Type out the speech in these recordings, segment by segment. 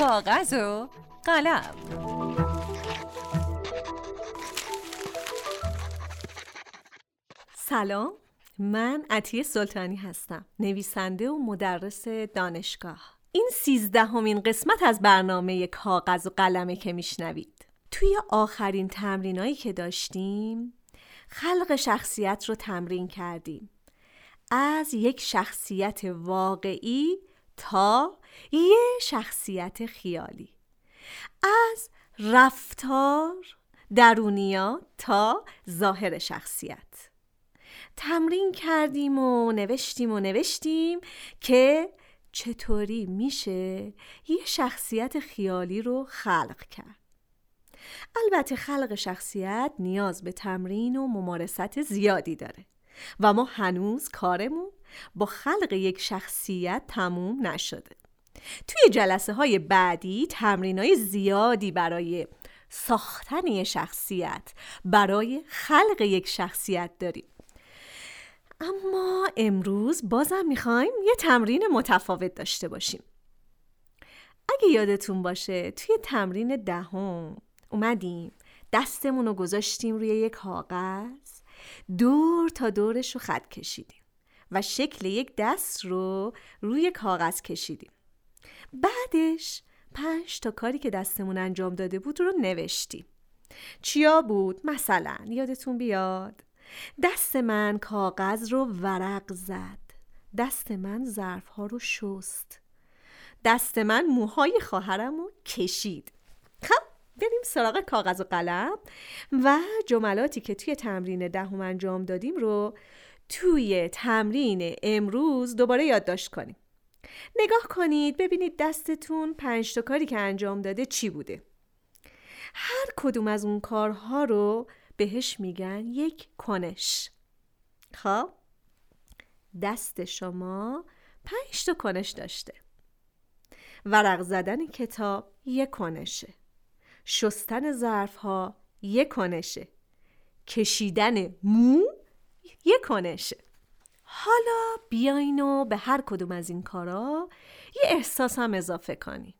کاغذ و قلم سلام. من عطیه سلطانی هستم نویسنده و مدرس دانشگاه. این سیزدهمین قسمت از برنامه کاغذ و قلمه که میشنوید. توی آخرین تمرینایی که داشتیم خلق شخصیت رو تمرین کردیم. از یک شخصیت واقعی تا یه شخصیت خیالی. از رفتار درونیات تا ظاهر شخصیت. تمرین کردیم و نوشتیم و نوشتیم که چطوری میشه یه شخصیت خیالی رو خلق کرد. البته خلق شخصیت نیاز به تمرین و ممارست زیادی داره و ما هنوز کارمون با خلق یک شخصیت تموم نشده. توی جلسه های بعدی تمرین های زیادی برای ساختن یک شخصیت برای خلق یک شخصیت داریم. اما امروز بازم می‌خوایم یه تمرین متفاوت داشته باشیم. اگه یادتون باشه توی تمرین دهم اومدیم دستمون رو گذاشتیم روی یک کاغذ دور تا دورش رو خط کشیدیم و شکل یک دست رو روی کاغذ کشیدیم. بعدش پنج تا کاری که دستمون انجام داده بود رو نوشتیم. چیا بود؟ مثلا یادتون بیاد؟ دست من کاغذ رو ورق زد. دست من ظرف ها رو شست. دست من موهای خواهرم رو کشید. خب بریم سراغ کاغذ و قلم و جملاتی که توی تمرین دهم انجام دادیم رو توی تمرین امروز دوباره یادداشت کنیم. نگاه کنید ببینید دستتون پنج تا کاری که انجام داده چی بوده. هر کدوم از اون کارها رو بهش میگن یک کنش. خب؟ دست شما پنج تا کنش داشته. ورق زدن کتاب یک کنشه. شستن ظرف ها یک کنشه. کشیدن مو یک کنشه. حالا بیاین و به هر کدوم از این کارا یه احساس هم اضافه کنین.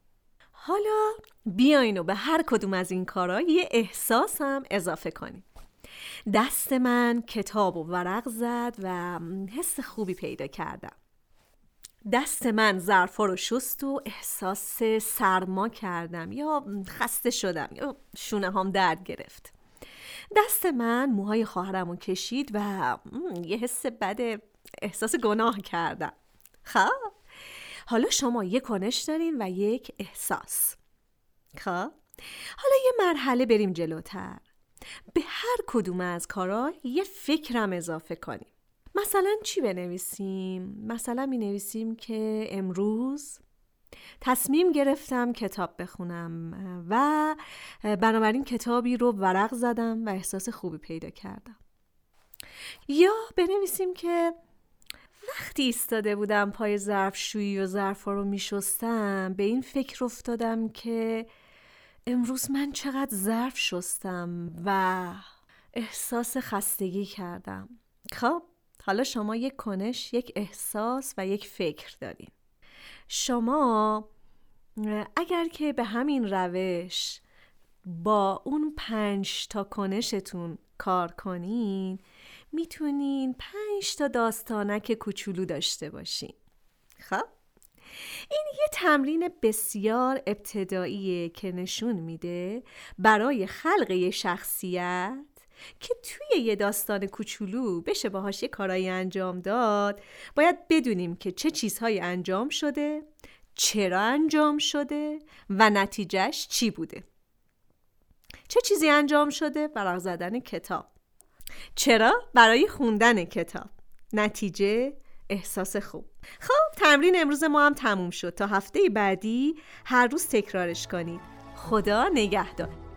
حالا بیاین و به هر کدوم از این کارا یه احساس هم اضافه کنین. دست من کتاب و ورق زد و حس خوبی پیدا کردم. دست من ظرفا رو شست و احساس سرما کردم یا خسته شدم یا شونه هم درد گرفت. دست من موهای خواهرم رو کشید و یه حس بد احساس گناه کردم. خب حالا شما یک کنش دارین و یک احساس. خب حالا یه مرحله بریم جلوتر. به هر کدوم از کارا یه فکرم اضافه کنیم. مثلا چی بنویسیم؟ مثلا می نویسیم که امروز تصمیم گرفتم کتاب بخونم و بنابراین کتابی رو ورق زدم و احساس خوبی پیدا کردم. یا بنویسیم که وقتی ایستاده بودم پای ظرفشویی و ظرفا رو میشستم به این فکر افتادم که امروز من چقدر ظرف شستم و احساس خستگی کردم. خب حالا شما یک کنش یک احساس و یک فکر دارین. شما اگر که به همین روش با اون پنج تا کنشتون کار کنین می‌تونین پنج تا داستانک کوچولو داشته باشین. خب؟ این یه تمرین بسیار ابتداییه که نشون میده برای خلق شخصیت که توی یه داستان کوچولو بشه باهاش یه کارایی انجام داد. باید بدونیم که چه چیزهایی انجام شده چرا انجام شده و نتیجهش چی بوده. چه چیزی انجام شده؟ برای زدن کتاب. چرا؟ برای خوندن کتاب. نتیجه احساس خوب. خب تمرین امروز ما هم تموم شد. تا هفته بعدی هر روز تکرارش کنید. خدا نگهدار.